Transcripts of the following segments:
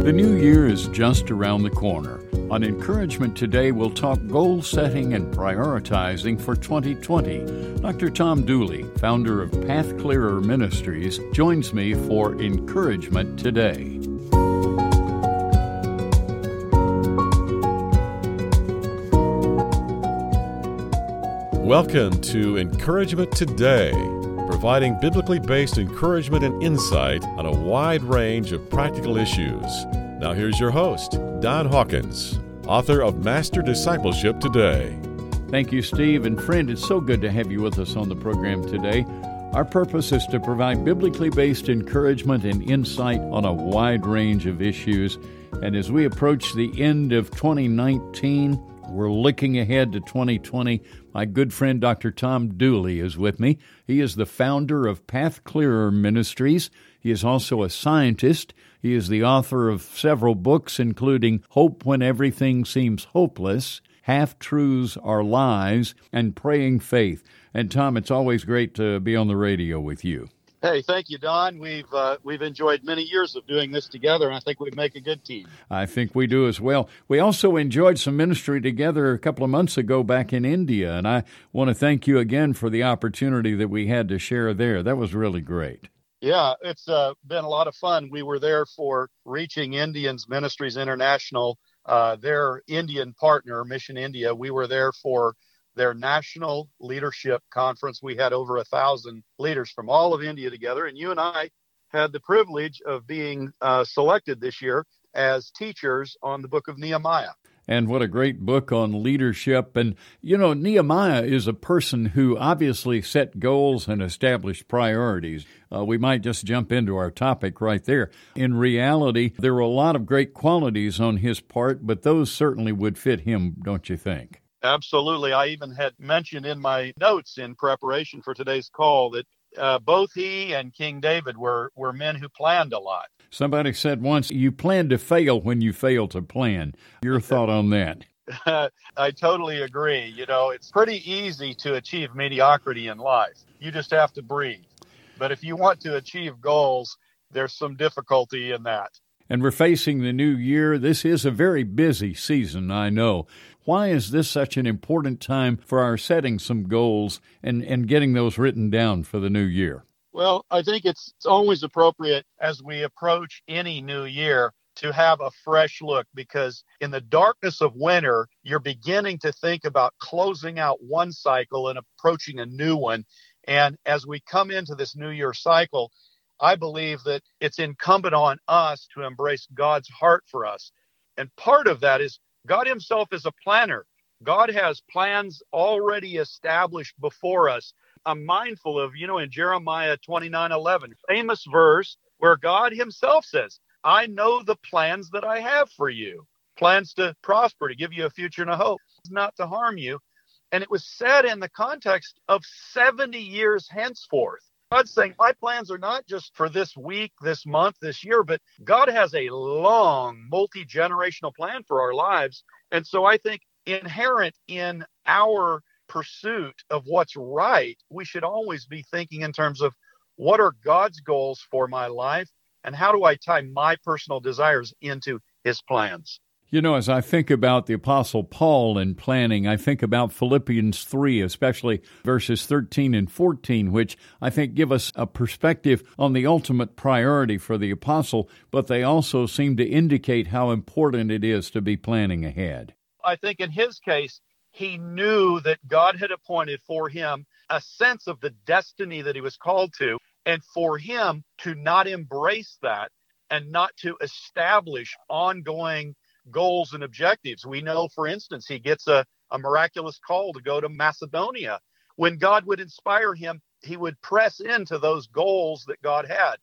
The new year is just around the corner. On Encouragement Today, we'll talk goal setting and prioritizing for 2020. Dr. Tom Dooley, founder of Path Clearer Ministries, joins me for Encouragement Today. Welcome to Encouragement Today, providing biblically based encouragement and insight on a wide range of practical issues. Now, here's your host, Don Hawkins, author of Master Discipleship Today. Thank you, Steve. And friend, it's so good to have you with us on the program today. Our purpose is to provide biblically based encouragement and insight on a wide range of issues. And as we approach the end of 2019, we're looking ahead to 2020. My good friend Dr. Tom Dooley is with me. He is the founder of Path Clearer Ministries. He is also a scientist. He is the author of several books, including Hope When Everything Seems Hopeless, Half Truths Are Lies, and Praying Faith. And Tom, it's always great to be on the radio with you. Hey, thank you, Don. We've uh, we've enjoyed many years of doing this together, and I think we make a good team. I think we do as well. We also enjoyed some ministry together a couple of months ago back in India, and I want to thank you again for the opportunity that we had to share there. That was really great. Yeah, it's uh, been a lot of fun. We were there for Reaching Indians Ministries International, uh, their Indian partner, Mission India. We were there for their national leadership conference. We had over a thousand leaders from all of India together, and you and I had the privilege of being uh, selected this year as teachers on the book of Nehemiah. And what a great book on leadership. And, you know, Nehemiah is a person who obviously set goals and established priorities. Uh, we might just jump into our topic right there. In reality, there were a lot of great qualities on his part, but those certainly would fit him, don't you think? Absolutely. I even had mentioned in my notes in preparation for today's call that uh, both he and King David were, were men who planned a lot. Somebody said once, you plan to fail when you fail to plan. Your thought on that? I totally agree. You know, it's pretty easy to achieve mediocrity in life. You just have to breathe. But if you want to achieve goals, there's some difficulty in that. And we're facing the new year. This is a very busy season, I know. Why is this such an important time for our setting some goals and, and getting those written down for the new year? Well, I think it's always appropriate as we approach any new year to have a fresh look because in the darkness of winter, you're beginning to think about closing out one cycle and approaching a new one. And as we come into this new year cycle, I believe that it's incumbent on us to embrace God's heart for us. And part of that is God Himself is a planner. God has plans already established before us. I'm mindful of, you know, in Jeremiah 29 11, famous verse where God Himself says, I know the plans that I have for you plans to prosper, to give you a future and a hope, not to harm you. And it was said in the context of 70 years henceforth. God's saying, My plans are not just for this week, this month, this year, but God has a long, multi generational plan for our lives. And so I think inherent in our pursuit of what's right, we should always be thinking in terms of what are God's goals for my life and how do I tie my personal desires into his plans. You know, as I think about the Apostle Paul and planning, I think about Philippians 3, especially verses 13 and 14, which I think give us a perspective on the ultimate priority for the Apostle, but they also seem to indicate how important it is to be planning ahead. I think in his case, he knew that God had appointed for him a sense of the destiny that he was called to, and for him to not embrace that and not to establish ongoing goals and objectives. We know, for instance, he gets a, a miraculous call to go to Macedonia. When God would inspire him, he would press into those goals that God had.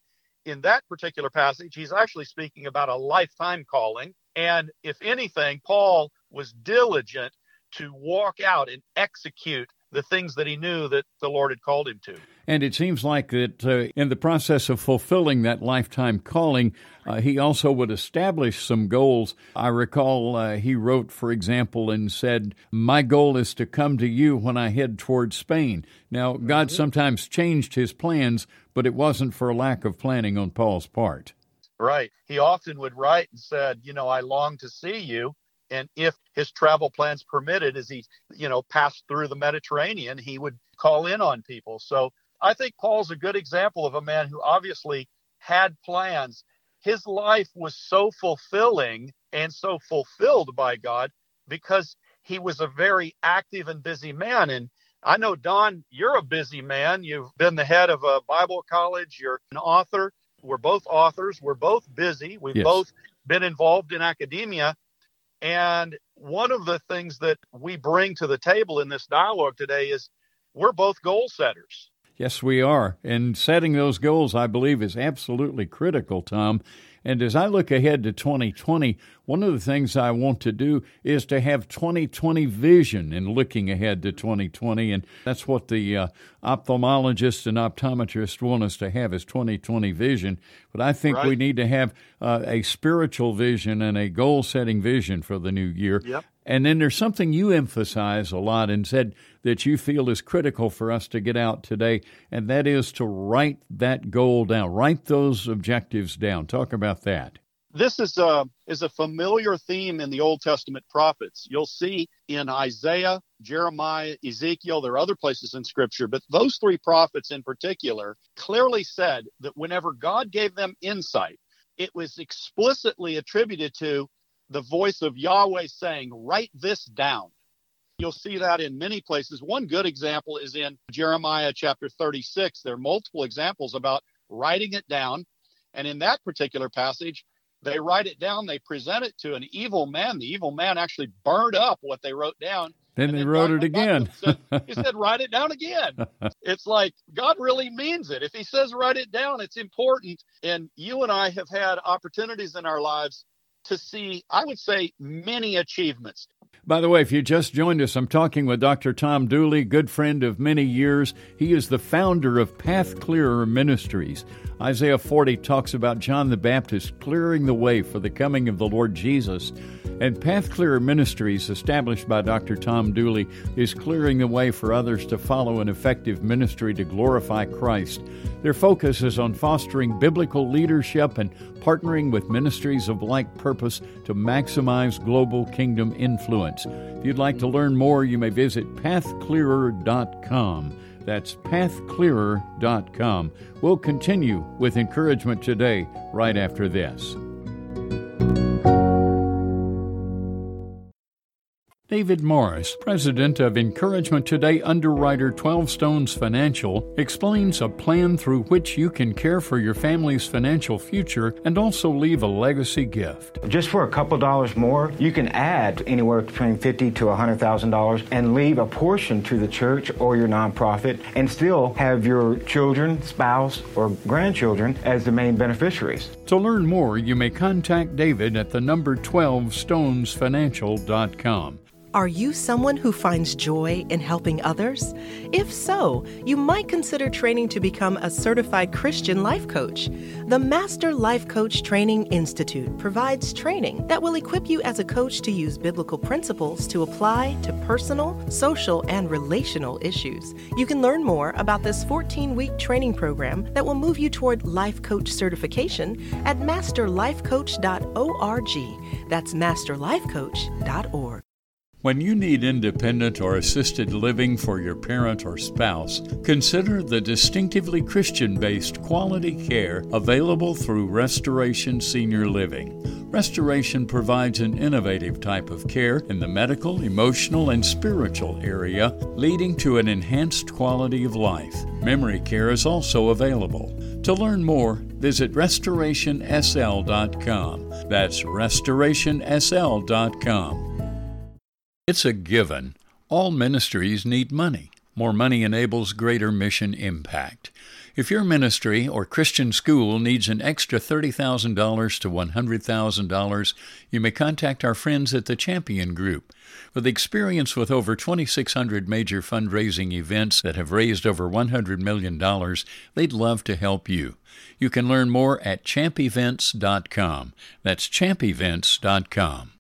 In that particular passage, he's actually speaking about a lifetime calling. And if anything, Paul was diligent to walk out and execute the things that he knew that the Lord had called him to. And it seems like that uh, in the process of fulfilling that lifetime calling, uh, he also would establish some goals. I recall uh, he wrote, for example, and said, My goal is to come to you when I head toward Spain. Now, God mm-hmm. sometimes changed his plans, but it wasn't for lack of planning on Paul's part. Right. He often would write and said, you know, I long to see you. And if his travel plans permitted, as he, you know, passed through the Mediterranean, he would call in on people. So I think Paul's a good example of a man who obviously had plans. His life was so fulfilling and so fulfilled by God because he was a very active and busy man. And I know, Don, you're a busy man. You've been the head of a Bible college, you're an author. We're both authors, we're both busy, we've yes. both been involved in academia. And one of the things that we bring to the table in this dialogue today is we're both goal setters. Yes, we are. And setting those goals, I believe, is absolutely critical, Tom. And as I look ahead to 2020, one of the things I want to do is to have 2020 vision in looking ahead to 2020. And that's what the uh, ophthalmologists and optometrists want us to have is 2020 vision. But I think right. we need to have uh, a spiritual vision and a goal setting vision for the new year. Yep. And then there's something you emphasize a lot and said that you feel is critical for us to get out today, and that is to write that goal down, write those objectives down. Talk about that. This is a, is a familiar theme in the Old Testament prophets. You'll see in Isaiah, Jeremiah, Ezekiel, there are other places in Scripture, but those three prophets in particular clearly said that whenever God gave them insight, it was explicitly attributed to the voice of Yahweh saying, Write this down. You'll see that in many places. One good example is in Jeremiah chapter 36. There are multiple examples about writing it down. And in that particular passage, they write it down, they present it to an evil man. The evil man actually burned up what they wrote down. Then they wrote it again. Said, he said, write it down again. it's like God really means it. If he says write it down, it's important. And you and I have had opportunities in our lives to see, I would say, many achievements. By the way, if you just joined us, I'm talking with Dr. Tom Dooley, good friend of many years. He is the founder of Path Clearer Ministries. Isaiah 40 talks about John the Baptist clearing the way for the coming of the Lord Jesus. And Path Clearer Ministries, established by Dr. Tom Dooley, is clearing the way for others to follow an effective ministry to glorify Christ. Their focus is on fostering biblical leadership and partnering with ministries of like purpose to maximize global kingdom influence. If you'd like to learn more, you may visit pathclearer.com. That's pathclearer.com. We'll continue with encouragement today, right after this. David Morris, president of Encouragement Today underwriter 12 Stones Financial, explains a plan through which you can care for your family's financial future and also leave a legacy gift. Just for a couple dollars more, you can add anywhere between fifty to hundred thousand dollars and leave a portion to the church or your nonprofit, and still have your children, spouse, or grandchildren as the main beneficiaries. To learn more, you may contact David at the number 12stonesfinancial.com. Are you someone who finds joy in helping others? If so, you might consider training to become a certified Christian life coach. The Master Life Coach Training Institute provides training that will equip you as a coach to use biblical principles to apply to personal, social, and relational issues. You can learn more about this 14 week training program that will move you toward life coach certification at masterlifecoach.org. That's masterlifecoach.org. When you need independent or assisted living for your parent or spouse, consider the distinctively Christian based quality care available through Restoration Senior Living. Restoration provides an innovative type of care in the medical, emotional, and spiritual area, leading to an enhanced quality of life. Memory care is also available. To learn more, visit restorationsl.com. That's restorationsl.com. It's a given. All ministries need money. More money enables greater mission impact. If your ministry or Christian school needs an extra $30,000 to $100,000, you may contact our friends at the Champion Group. With experience with over 2,600 major fundraising events that have raised over $100 million, they'd love to help you. You can learn more at champevents.com. That's champevents.com.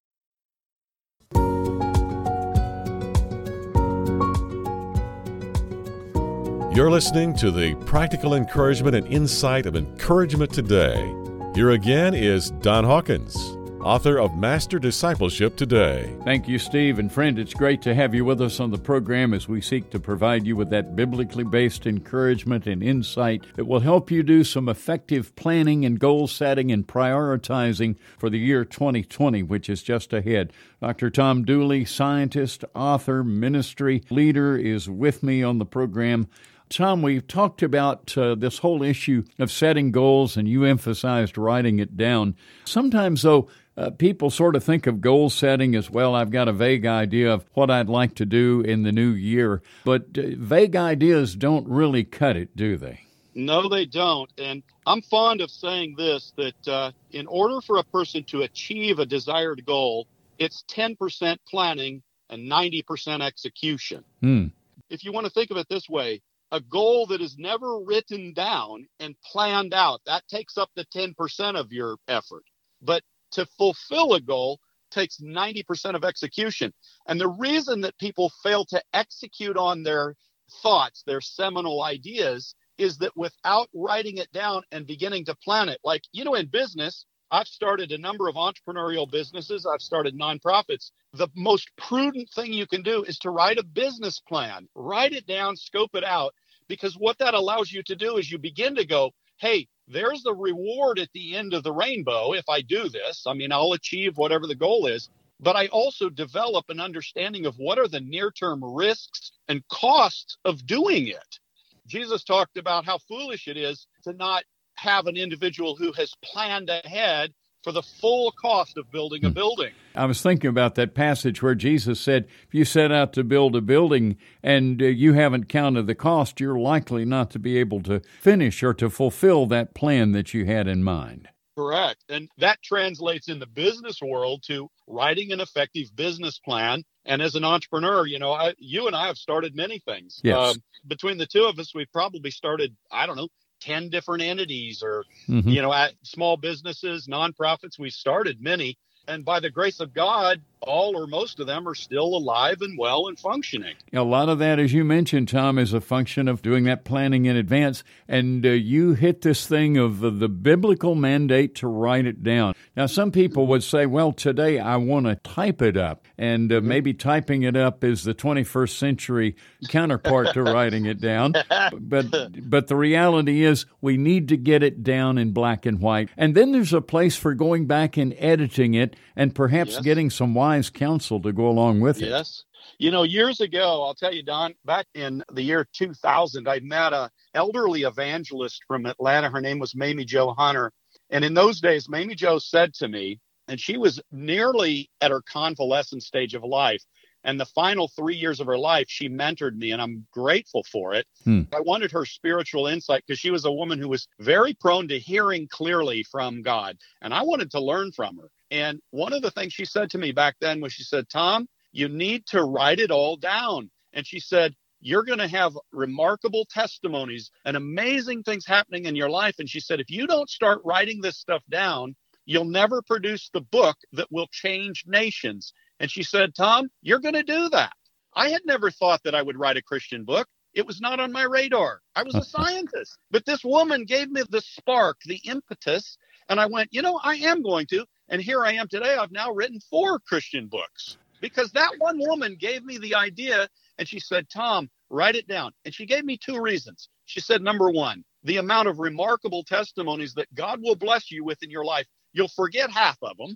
You're listening to the practical encouragement and insight of Encouragement Today. Here again is Don Hawkins author of Master Discipleship Today. Thank you, Steve. And friend, it's great to have you with us on the program as we seek to provide you with that biblically based encouragement and insight that will help you do some effective planning and goal setting and prioritizing for the year 2020, which is just ahead. Dr. Tom Dooley, scientist, author, ministry leader, is with me on the program. Tom, we've talked about uh, this whole issue of setting goals, and you emphasized writing it down. Sometimes, though, uh, people sort of think of goal setting as well. I've got a vague idea of what I'd like to do in the new year, but uh, vague ideas don't really cut it, do they? No, they don't. And I'm fond of saying this that uh, in order for a person to achieve a desired goal, it's 10% planning and 90% execution. Hmm. If you want to think of it this way, a goal that is never written down and planned out, that takes up the 10% of your effort. But to fulfill a goal takes 90% of execution. And the reason that people fail to execute on their thoughts, their seminal ideas, is that without writing it down and beginning to plan it, like, you know, in business, I've started a number of entrepreneurial businesses, I've started nonprofits. The most prudent thing you can do is to write a business plan, write it down, scope it out, because what that allows you to do is you begin to go, hey, there's the reward at the end of the rainbow if I do this. I mean, I'll achieve whatever the goal is, but I also develop an understanding of what are the near term risks and costs of doing it. Jesus talked about how foolish it is to not have an individual who has planned ahead for the full cost of building a hmm. building. I was thinking about that passage where Jesus said, if you set out to build a building and uh, you haven't counted the cost, you're likely not to be able to finish or to fulfill that plan that you had in mind. Correct. And that translates in the business world to writing an effective business plan. And as an entrepreneur, you know, I, you and I have started many things. Yes. Um, between the two of us, we've probably started, I don't know, 10 different entities or, mm-hmm. you know, at small businesses, nonprofits. We started many. And by the grace of God, all or most of them are still alive and well and functioning. A lot of that, as you mentioned, Tom, is a function of doing that planning in advance. And uh, you hit this thing of the, the biblical mandate to write it down. Now, some people would say, well, today I want to type it up. And uh, maybe typing it up is the 21st century counterpart to writing it down. But, but the reality is, we need to get it down in black and white. And then there's a place for going back and editing it and perhaps yes. getting some wise counsel to go along with it. Yes. You know, years ago, I'll tell you, Don, back in the year 2000, I met a elderly evangelist from Atlanta. Her name was Mamie Jo Hunter. And in those days, Mamie Jo said to me, and she was nearly at her convalescent stage of life. And the final three years of her life, she mentored me, and I'm grateful for it. Hmm. I wanted her spiritual insight because she was a woman who was very prone to hearing clearly from God. And I wanted to learn from her. And one of the things she said to me back then was she said, Tom, you need to write it all down. And she said, you're going to have remarkable testimonies and amazing things happening in your life. And she said, if you don't start writing this stuff down, you'll never produce the book that will change nations. And she said, Tom, you're going to do that. I had never thought that I would write a Christian book. It was not on my radar. I was a scientist. But this woman gave me the spark, the impetus. And I went, you know, I am going to. And here I am today. I've now written four Christian books because that one woman gave me the idea and she said, Tom, write it down. And she gave me two reasons. She said, number one, the amount of remarkable testimonies that God will bless you with in your life, you'll forget half of them.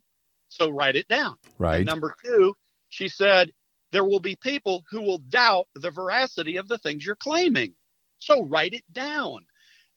So write it down. Right. And number two, she said, there will be people who will doubt the veracity of the things you're claiming. So write it down.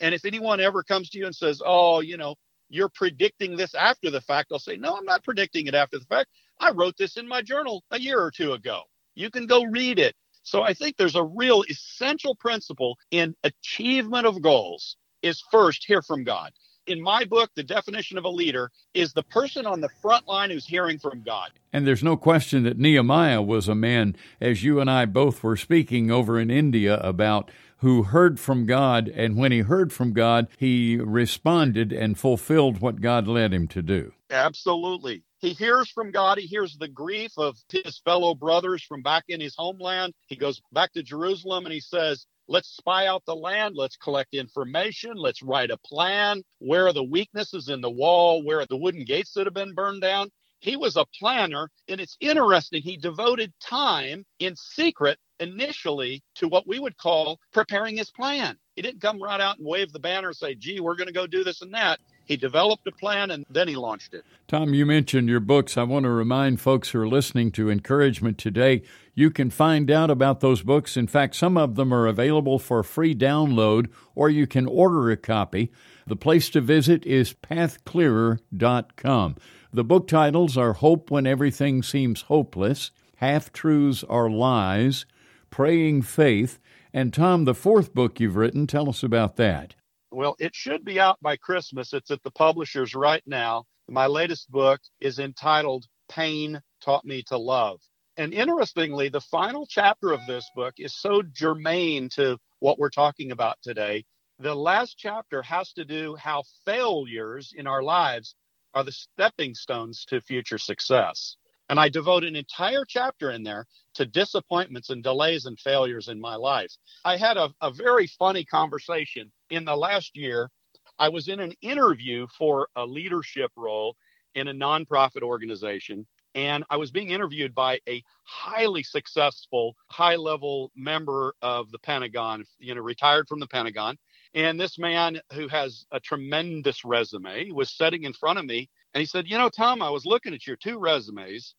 And if anyone ever comes to you and says, oh, you know, you're predicting this after the fact, I'll say, no, I'm not predicting it after the fact. I wrote this in my journal a year or two ago. You can go read it. So I think there's a real essential principle in achievement of goals is first hear from God. In my book, the definition of a leader is the person on the front line who's hearing from God. And there's no question that Nehemiah was a man, as you and I both were speaking over in India about who heard from God, and when he heard from God, he responded and fulfilled what God led him to do. Absolutely. He hears from God. He hears the grief of his fellow brothers from back in his homeland. He goes back to Jerusalem and he says, Let's spy out the land. Let's collect information. Let's write a plan. Where are the weaknesses in the wall? Where are the wooden gates that have been burned down? He was a planner, and it's interesting. He devoted time in secret initially to what we would call preparing his plan. He didn't come right out and wave the banner and say, gee, we're going to go do this and that. He developed a plan and then he launched it. Tom, you mentioned your books. I want to remind folks who are listening to Encouragement today, you can find out about those books. In fact, some of them are available for free download or you can order a copy. The place to visit is pathclearer.com. The book titles are Hope When Everything Seems Hopeless, Half Truths Are Lies, Praying Faith, and Tom, the fourth book you've written, tell us about that. Well, it should be out by Christmas. It's at the publishers right now. My latest book is entitled Pain Taught Me to Love. And interestingly, the final chapter of this book is so germane to what we're talking about today. The last chapter has to do how failures in our lives are the stepping stones to future success. And I devote an entire chapter in there to disappointments and delays and failures in my life. I had a, a very funny conversation in the last year. I was in an interview for a leadership role in a nonprofit organization. And I was being interviewed by a highly successful, high level member of the Pentagon, you know, retired from the Pentagon. And this man who has a tremendous resume was sitting in front of me and he said, You know, Tom, I was looking at your two resumes.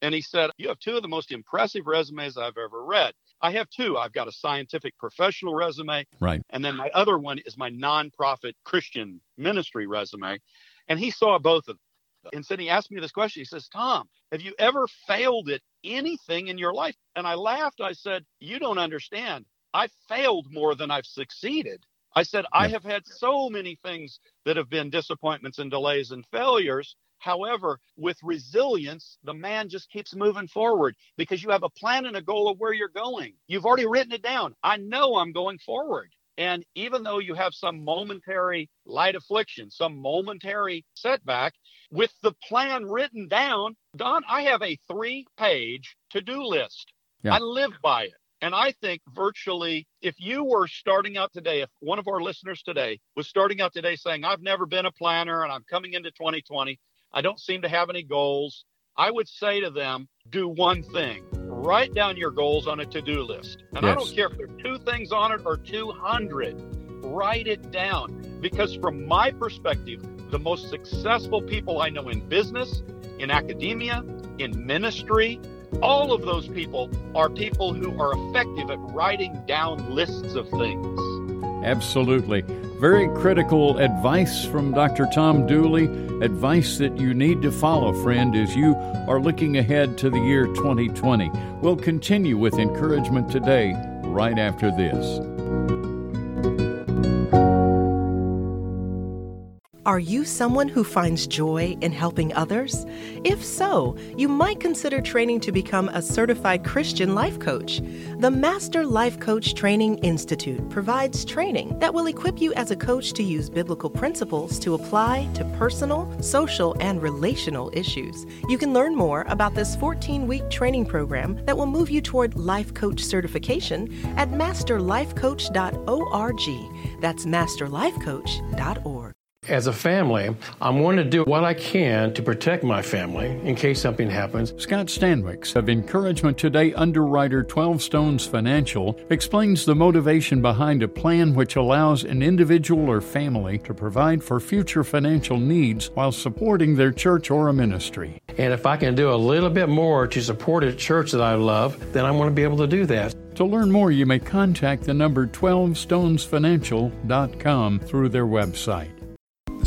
And he said, You have two of the most impressive resumes I've ever read. I have two. I've got a scientific professional resume. Right. And then my other one is my nonprofit Christian ministry resume. And he saw both of them. And said, he asked me this question. He says, Tom, have you ever failed at anything in your life? And I laughed. I said, You don't understand. I failed more than I've succeeded. I said, yeah. I have had so many things that have been disappointments and delays and failures. However, with resilience, the man just keeps moving forward because you have a plan and a goal of where you're going. You've already written it down. I know I'm going forward. And even though you have some momentary light affliction, some momentary setback, with the plan written down, Don, I have a three page to do list. Yeah. I live by it. And I think virtually, if you were starting out today, if one of our listeners today was starting out today saying, I've never been a planner and I'm coming into 2020, I don't seem to have any goals, I would say to them, do one thing write down your goals on a to do list. And yes. I don't care if there are two things on it or 200, write it down. Because from my perspective, the most successful people I know in business, in academia, in ministry, all of those people are people who are effective at writing down lists of things. Absolutely. Very critical advice from Dr. Tom Dooley. Advice that you need to follow, friend, as you are looking ahead to the year 2020. We'll continue with encouragement today, right after this. Are you someone who finds joy in helping others? If so, you might consider training to become a certified Christian life coach. The Master Life Coach Training Institute provides training that will equip you as a coach to use biblical principles to apply to personal, social, and relational issues. You can learn more about this 14 week training program that will move you toward life coach certification at masterlifecoach.org. That's masterlifecoach.org. As a family, I'm going to do what I can to protect my family in case something happens. Scott Stanwicks of Encouragement Today underwriter 12 Stones Financial explains the motivation behind a plan which allows an individual or family to provide for future financial needs while supporting their church or a ministry. And if I can do a little bit more to support a church that I love, then I'm going to be able to do that. To learn more, you may contact the number 12stonesfinancial.com through their website.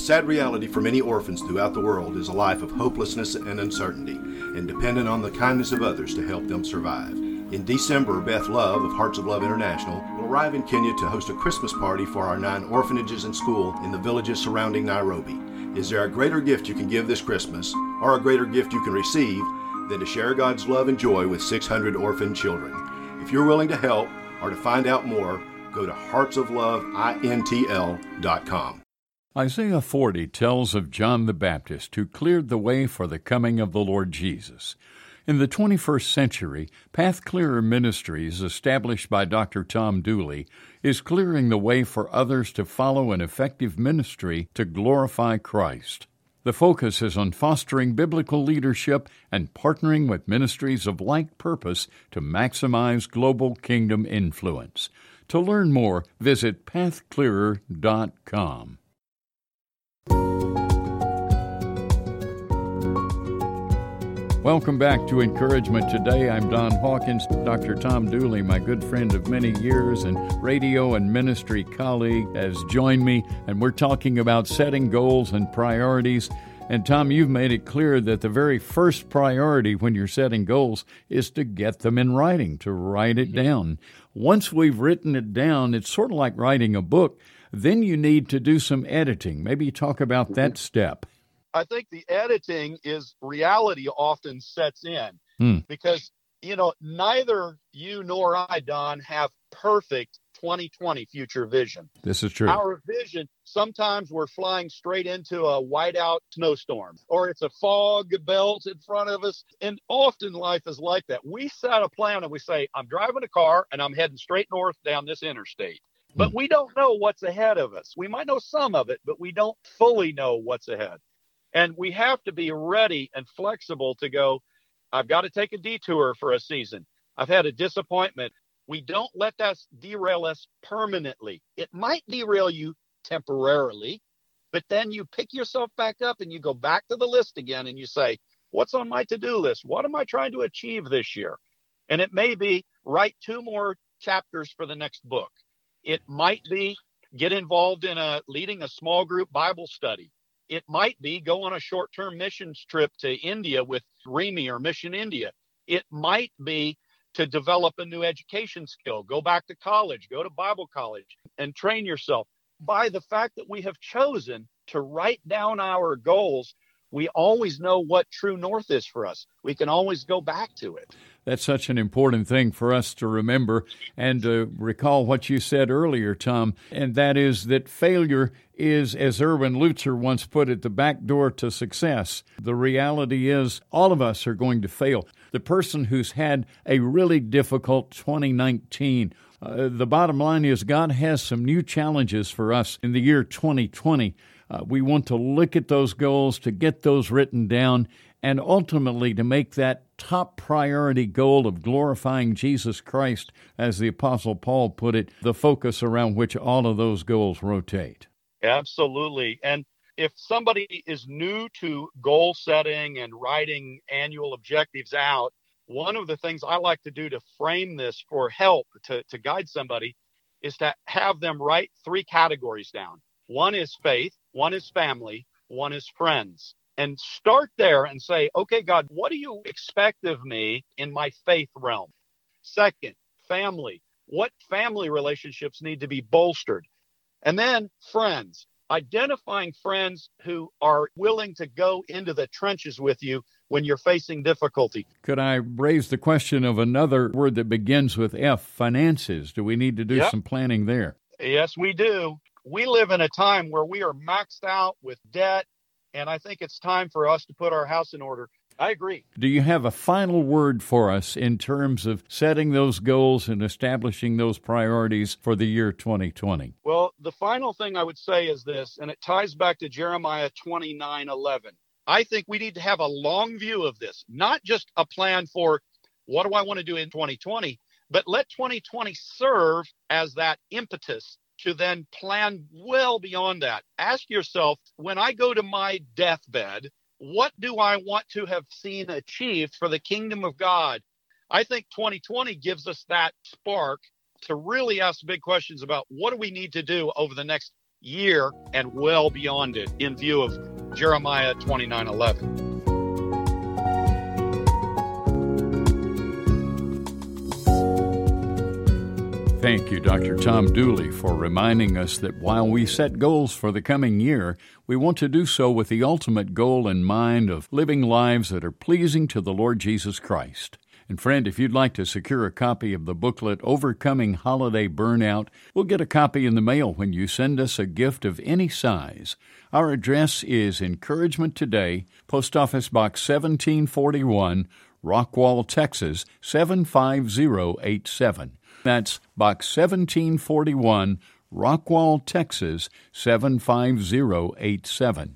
Sad reality for many orphans throughout the world is a life of hopelessness and uncertainty, and dependent on the kindness of others to help them survive. In December, Beth Love of Hearts of Love International will arrive in Kenya to host a Christmas party for our nine orphanages and school in the villages surrounding Nairobi. Is there a greater gift you can give this Christmas, or a greater gift you can receive, than to share God's love and joy with 600 orphan children? If you're willing to help or to find out more, go to heartsofloveintl.com. Isaiah 40 tells of John the Baptist who cleared the way for the coming of the Lord Jesus. In the 21st century, Path Clearer Ministries, established by Dr. Tom Dooley, is clearing the way for others to follow an effective ministry to glorify Christ. The focus is on fostering biblical leadership and partnering with ministries of like purpose to maximize global kingdom influence. To learn more, visit pathclearer.com. Welcome back to Encouragement Today. I'm Don Hawkins. Dr. Tom Dooley, my good friend of many years and radio and ministry colleague, has joined me, and we're talking about setting goals and priorities. And Tom, you've made it clear that the very first priority when you're setting goals is to get them in writing, to write it down. Once we've written it down, it's sort of like writing a book. Then you need to do some editing. Maybe talk about mm-hmm. that step. I think the editing is reality often sets in hmm. because, you know, neither you nor I, Don, have perfect 2020 future vision. This is true. Our vision, sometimes we're flying straight into a whiteout snowstorm or it's a fog belt in front of us. And often life is like that. We set a plan and we say, I'm driving a car and I'm heading straight north down this interstate. But hmm. we don't know what's ahead of us. We might know some of it, but we don't fully know what's ahead. And we have to be ready and flexible to go, I've got to take a detour for a season. I've had a disappointment. We don't let that derail us permanently. It might derail you temporarily, but then you pick yourself back up and you go back to the list again and you say, What's on my to do list? What am I trying to achieve this year? And it may be write two more chapters for the next book. It might be get involved in a leading a small group Bible study it might be go on a short term missions trip to India with REMI or Mission India. It might be to develop a new education skill, go back to college, go to Bible college and train yourself. By the fact that we have chosen to write down our goals, we always know what true north is for us. We can always go back to it. That's such an important thing for us to remember and to recall what you said earlier, Tom, and that is that failure is, as Erwin Lutzer once put it, the back door to success. The reality is all of us are going to fail. The person who's had a really difficult 2019 uh, the bottom line is God has some new challenges for us in the year 2020. Uh, we want to look at those goals, to get those written down, and ultimately to make that top priority goal of glorifying Jesus Christ, as the Apostle Paul put it, the focus around which all of those goals rotate. Absolutely. And if somebody is new to goal setting and writing annual objectives out, one of the things I like to do to frame this for help to, to guide somebody is to have them write three categories down. One is faith, one is family, one is friends and start there and say, okay, God, what do you expect of me in my faith realm? Second, family. What family relationships need to be bolstered? And then friends, identifying friends who are willing to go into the trenches with you when you're facing difficulty. Could I raise the question of another word that begins with F, finances? Do we need to do yep. some planning there? Yes, we do. We live in a time where we are maxed out with debt and I think it's time for us to put our house in order. I agree. Do you have a final word for us in terms of setting those goals and establishing those priorities for the year 2020? Well, the final thing I would say is this, and it ties back to Jeremiah 29 11. I think we need to have a long view of this, not just a plan for what do I want to do in 2020, but let 2020 serve as that impetus to then plan well beyond that. Ask yourself when I go to my deathbed, what do I want to have seen achieved for the kingdom of God? I think 2020 gives us that spark to really ask big questions about what do we need to do over the next year and well beyond it in view of Jeremiah 29 11. Thank you, Dr. Tom Dooley, for reminding us that while we set goals for the coming year, we want to do so with the ultimate goal in mind of living lives that are pleasing to the Lord Jesus Christ. And friend, if you'd like to secure a copy of the booklet Overcoming Holiday Burnout, we'll get a copy in the mail when you send us a gift of any size. Our address is Encouragement Today, Post Office Box 1741, Rockwall, Texas 75087. That's Box 1741, Rockwall, Texas 75087.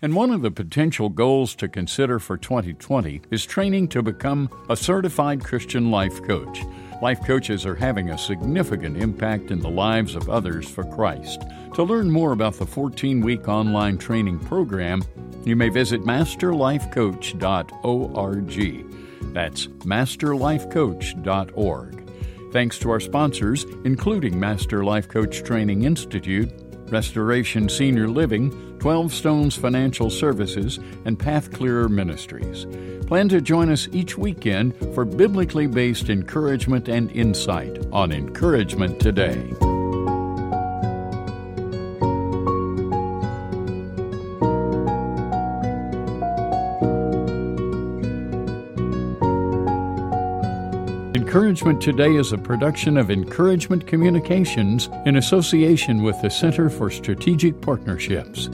And one of the potential goals to consider for 2020 is training to become a certified Christian life coach. Life coaches are having a significant impact in the lives of others for Christ. To learn more about the 14 week online training program, you may visit masterlifecoach.org. That's masterlifecoach.org. Thanks to our sponsors, including Master Life Coach Training Institute, Restoration Senior Living, 12 Stones Financial Services, and Path Clearer Ministries. Plan to join us each weekend for biblically based encouragement and insight on Encouragement Today. Encouragement Today is a production of Encouragement Communications in association with the Center for Strategic Partnerships.